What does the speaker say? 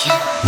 天。